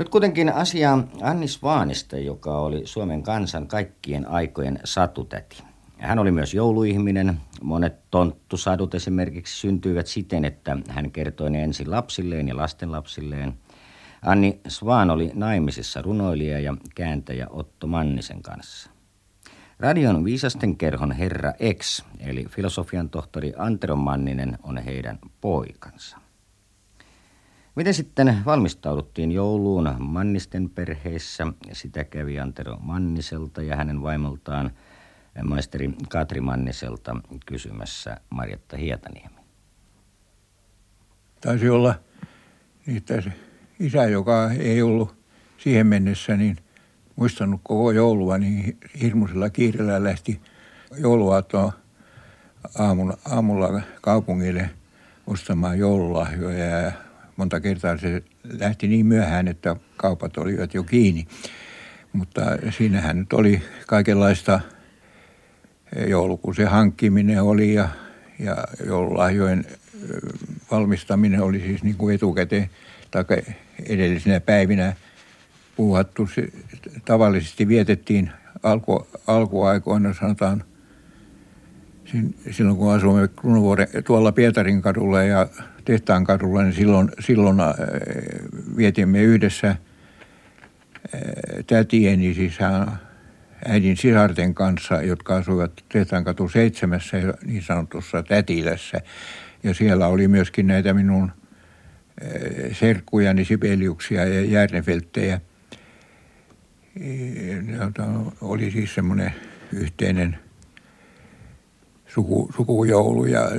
Nyt kuitenkin asia Anni Svaanista, joka oli Suomen kansan kaikkien aikojen satutäti. Hän oli myös jouluihminen. Monet tonttusadut esimerkiksi syntyivät siten, että hän kertoi ne ensin lapsilleen ja lastenlapsilleen. Anni Svaan oli naimisissa runoilija ja kääntäjä Otto Mannisen kanssa. Radion viisasten kerhon herra X, eli filosofian tohtori Antero Manninen, on heidän poikansa. Miten sitten valmistauduttiin jouluun Mannisten perheessä? Sitä kävi Antero Manniselta ja hänen vaimoltaan maisteri Katri Manniselta kysymässä Marjatta Hietaniemi. Taisi olla niitä isä, joka ei ollut siihen mennessä niin muistanut koko joulua, niin hirmuisella kiireellä lähti jouluaattoa aamulla, aamulla kaupungille ostamaan joululahjoja ja monta kertaa se lähti niin myöhään, että kaupat olivat jo kiinni. Mutta siinähän nyt oli kaikenlaista joulukuusen hankkiminen oli ja, ja joululahjojen valmistaminen oli siis niin kuin etukäteen tai edellisinä päivinä puuhattu. Se, tavallisesti vietettiin alku, alkuaikoina sanotaan silloin kun asuimme Kruunuvuoren, tuolla Pietarin kadulla ja Tehtaan kadulla, niin silloin, silloin äh, vietimme yhdessä äh, tätieni, siis äidin sisarten kanssa, jotka asuivat Tehtaan katu seitsemässä niin sanotussa tätilässä. Ja siellä oli myöskin näitä minun äh, serkkujani, Sibeliuksia ja Järnefelttejä. Oli siis semmoinen yhteinen – suku, sukujoulu ja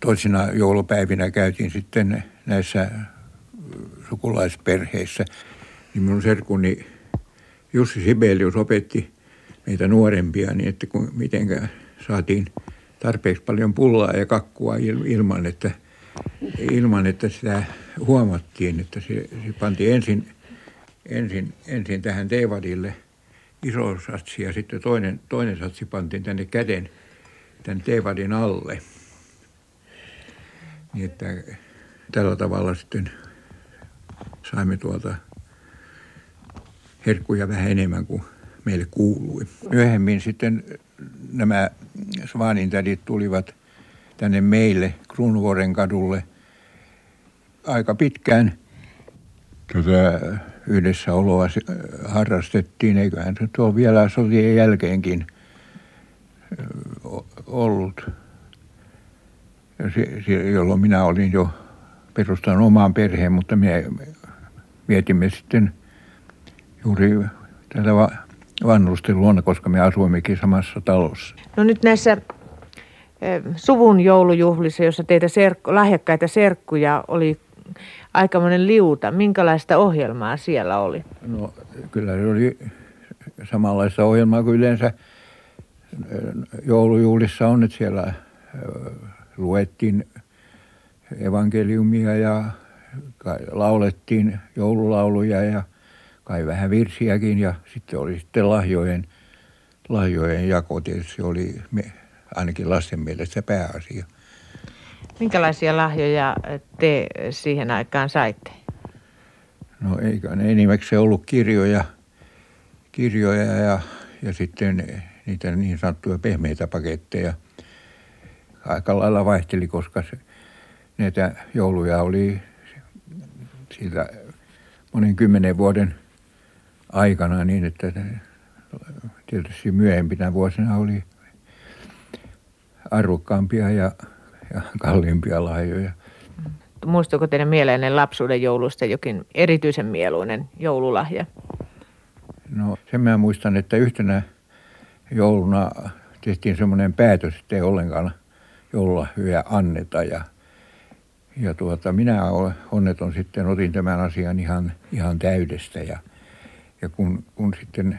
toisina joulupäivinä käytiin sitten näissä sukulaisperheissä. Niin minun serkuni Jussi Sibelius opetti meitä nuorempia niin, että kun mitenkä saatiin tarpeeksi paljon pullaa ja kakkua ilman, että, ilman, että sitä huomattiin, että se, se pantiin ensin, ensin, ensin tähän teevadille iso satsi ja sitten toinen, toinen satsi pantiin tänne käden – tämän teevadin alle. Niin että tällä tavalla sitten saimme tuolta herkkuja vähän enemmän kuin meille kuului. Myöhemmin sitten nämä Svaanintädit tulivat tänne meille Kruunuvuoren kadulle aika pitkään. Tätä yhdessäoloa harrastettiin, eiköhän se tuo vielä sotien jälkeenkin – ollut, jolloin minä olin jo perustanut omaan perheen, mutta me mietimme sitten juuri tätä vanhusten luona, koska me asuimmekin samassa talossa. No nyt näissä suvun joulujuhlissa, jossa teitä serkku, lahjakkaita serkkuja oli aikamoinen liuta. Minkälaista ohjelmaa siellä oli? No kyllä se oli samanlaista ohjelmaa kuin yleensä – joulujuhlissa on, että siellä luettiin evankeliumia ja laulettiin joululauluja ja kai vähän virsiäkin ja sitten oli sitten lahjojen, lahjojen jako tietysti oli me, ainakin lasten mielestä pääasia. Minkälaisia lahjoja te siihen aikaan saitte? No eikö ne enimmäkseen ollut kirjoja, kirjoja ja, ja sitten niitä niin sanottuja pehmeitä paketteja. Aika lailla vaihteli, koska se, näitä jouluja oli siitä monen kymmenen vuoden aikana niin, että tietysti myöhempinä vuosina oli arvokkaampia ja, ja kalliimpia lahjoja. Muistuuko teidän mieleinen lapsuuden joulusta jokin erityisen mieluinen joululahja? No sen mä muistan, että yhtenä jouluna tehtiin semmoinen päätös, että ei ollenkaan hyvä anneta. Ja, ja tuota, minä onneton sitten otin tämän asian ihan, ihan täydestä. Ja, ja kun, kun sitten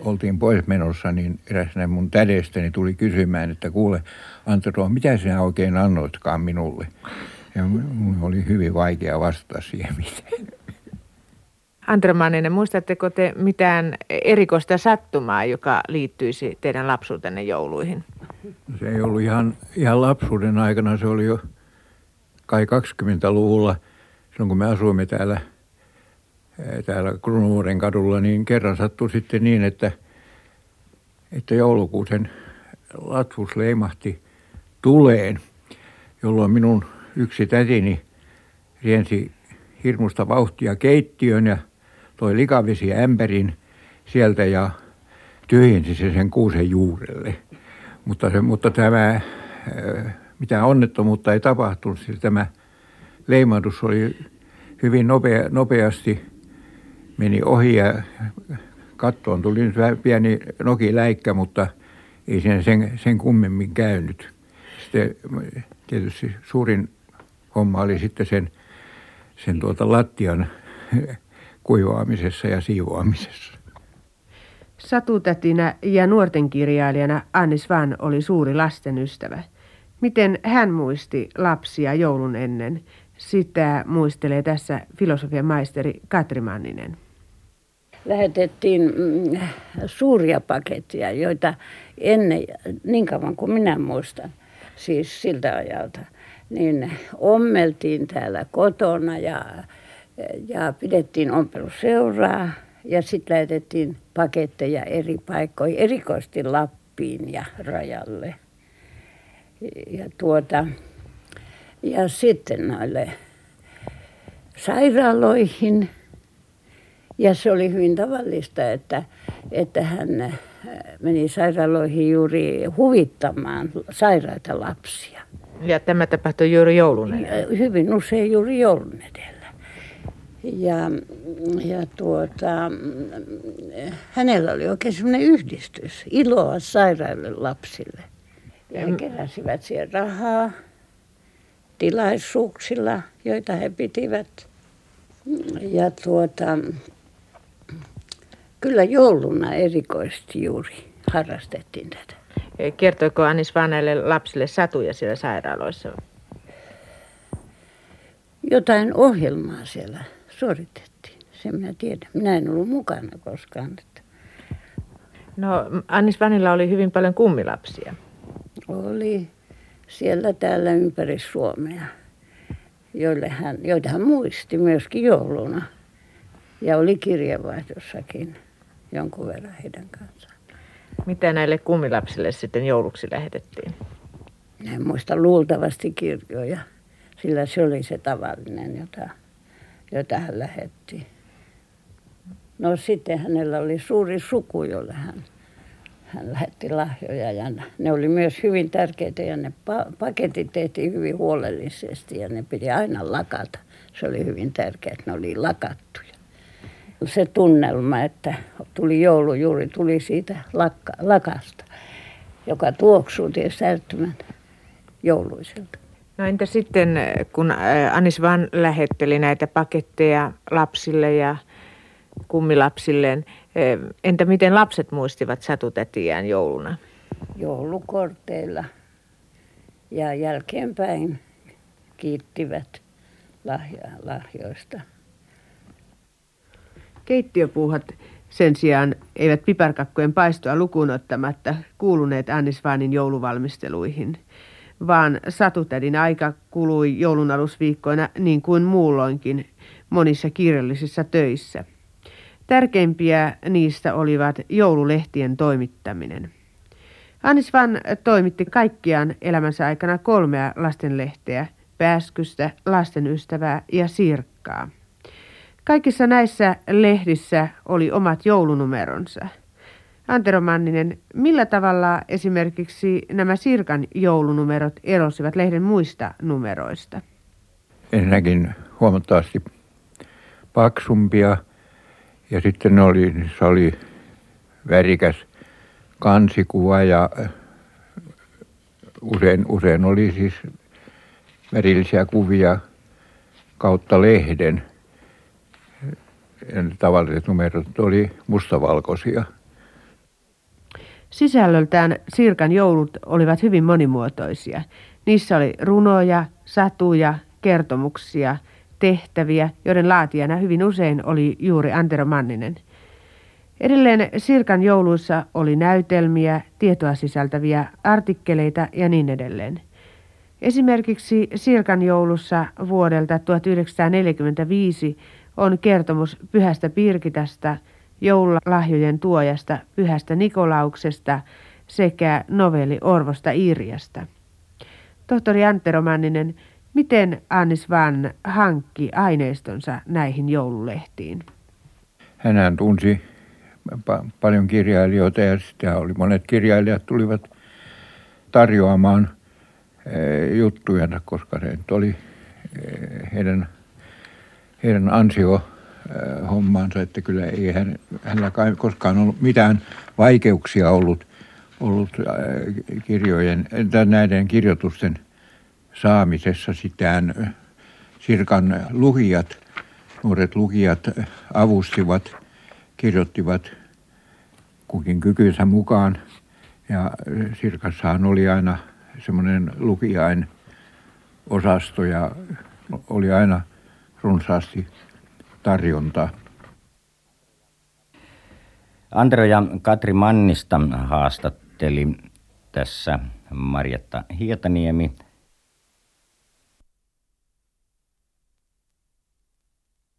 oltiin pois menossa, niin eräs mun tädestäni tuli kysymään, että kuule Antero, mitä sinä oikein annoitkaan minulle? Ja mun oli hyvin vaikea vastata siihen mitään. Antero Manninen, muistatteko te mitään erikoista sattumaa, joka liittyisi teidän lapsuutenne jouluihin? Se ei ollut ihan, ihan lapsuuden aikana, se oli jo kai 20-luvulla, silloin kun me asuimme täällä täällä Kruunuvuoren kadulla, niin kerran sattui sitten niin, että, että joulukuusen latvus leimahti tuleen, jolloin minun yksi tätini riensi hirmusta vauhtia keittiön ja toi likavesi ämpärin sieltä ja tyhjensi se sen kuusen juurelle. Mutta, se, mutta tämä, äh, mitä onnettomuutta ei tapahtunut, siis tämä leimahdus oli hyvin nopea, nopeasti meni ohi ja kattoon tuli nyt pieni nokiläikkä, mutta ei sen, sen, sen kummemmin käynyt. Sitten tietysti suurin homma oli sitten sen, sen tuota lattian kuivaamisessa ja siivoamisessa. Satutätinä ja nuorten kirjailijana Anni Svan oli suuri lasten ystävä. Miten hän muisti lapsia joulun ennen? Sitä muistelee tässä filosofian maisteri Katri Manninen. Lähetettiin mm, suuria paketteja, joita ennen, niin kauan kuin minä muistan, siis siltä ajalta, niin ommeltiin täällä kotona ja, ja pidettiin ompeluseuraa ja sitten lähetettiin paketteja eri paikkoihin, erikoisesti Lappiin ja rajalle. Ja, tuota, ja sitten noille sairaaloihin. Ja se oli hyvin tavallista, että, että hän meni sairaaloihin juuri huvittamaan sairaita lapsia. Ja tämä tapahtui juuri joulun edellä? Hyvin usein juuri joulun edellä. Ja, ja tuota, hänellä oli oikein semmoinen yhdistys, iloa sairaille lapsille. Ja he keräsivät siihen rahaa tilaisuuksilla, joita he pitivät. Ja tuota, kyllä jouluna erikoisesti juuri harrastettiin tätä. Kertoiko Anis vaan näille lapsille satuja siellä sairaaloissa? Jotain ohjelmaa siellä suoritettiin. Sen minä tiedän. Minä en ollut mukana koskaan. Että. No Annis Vanilla oli hyvin paljon kummilapsia. Oli siellä täällä ympäri Suomea, joille hän, joita hän muisti myöskin jouluna. Ja oli kirjeenvaihdossakin jonkun verran heidän kanssaan. Mitä näille kummilapsille sitten jouluksi lähetettiin? En muista luultavasti kirjoja, sillä se oli se tavallinen, jota, jota hän lähetti. No sitten hänellä oli suuri suku, jolle hän, hän lähetti lahjoja ja ne oli myös hyvin tärkeitä ja ne paketit tehtiin hyvin huolellisesti ja ne piti aina lakata. Se oli hyvin tärkeää, että ne oli lakattuja se tunnelma, että tuli joulu juuri, tuli siitä lakka, lakasta, joka tuoksuu tietysti äärettömän jouluiselta. No entä sitten, kun Anis vaan lähetteli näitä paketteja lapsille ja kummilapsilleen, entä miten lapset muistivat satutätiään jouluna? Joulukorteilla ja jälkeenpäin kiittivät lahja, lahjoista. Keittiöpuuhat sen sijaan eivät piparkakkojen paistoa lukuun ottamatta kuuluneet Annisvaanin jouluvalmisteluihin, vaan satutädin aika kului joulun alusviikkoina niin kuin muulloinkin monissa kirjallisissa töissä. Tärkeimpiä niistä olivat joululehtien toimittaminen. Annis Van toimitti kaikkiaan elämänsä aikana kolmea lastenlehteä, Pääskystä, Lasten ystävää ja Sirkkaa. Kaikissa näissä lehdissä oli omat joulunumeronsa. Antero Manninen, millä tavalla esimerkiksi nämä Sirkan joulunumerot erosivat lehden muista numeroista? Ensinnäkin huomattavasti paksumpia ja sitten oli, se oli värikäs kansikuva ja usein, usein oli siis värillisiä kuvia kautta lehden – tavalliset numerot oli mustavalkoisia. Sisällöltään Sirkan joulut olivat hyvin monimuotoisia. Niissä oli runoja, satuja, kertomuksia, tehtäviä, joiden laatijana hyvin usein oli juuri Antero Manninen. Edelleen Sirkan jouluissa oli näytelmiä, tietoa sisältäviä artikkeleita ja niin edelleen. Esimerkiksi Sirkan joulussa vuodelta 1945 on kertomus Pyhästä Pirkitästä, joululahjojen tuojasta Pyhästä Nikolauksesta sekä novelli Orvosta Irjasta. Tohtori Anttero Manninen, miten Annis Van hankki aineistonsa näihin joululehtiin? Hän tunsi pa- paljon kirjailijoita ja sitten oli monet kirjailijat tulivat tarjoamaan e, juttuja, koska se oli e, heidän, heidän ansio hommaansa, että kyllä ei hän, hänellä koskaan ollut mitään vaikeuksia ollut, ollut kirjojen, näiden kirjoitusten saamisessa sitään Sirkan lukijat, nuoret lukijat avustivat, kirjoittivat kukin kykynsä mukaan. Ja Sirkassahan oli aina semmoinen lukijain osasto ja oli aina runsaasti tarjontaa. Andro ja Katri Mannista haastatteli tässä Marjatta Hietaniemi –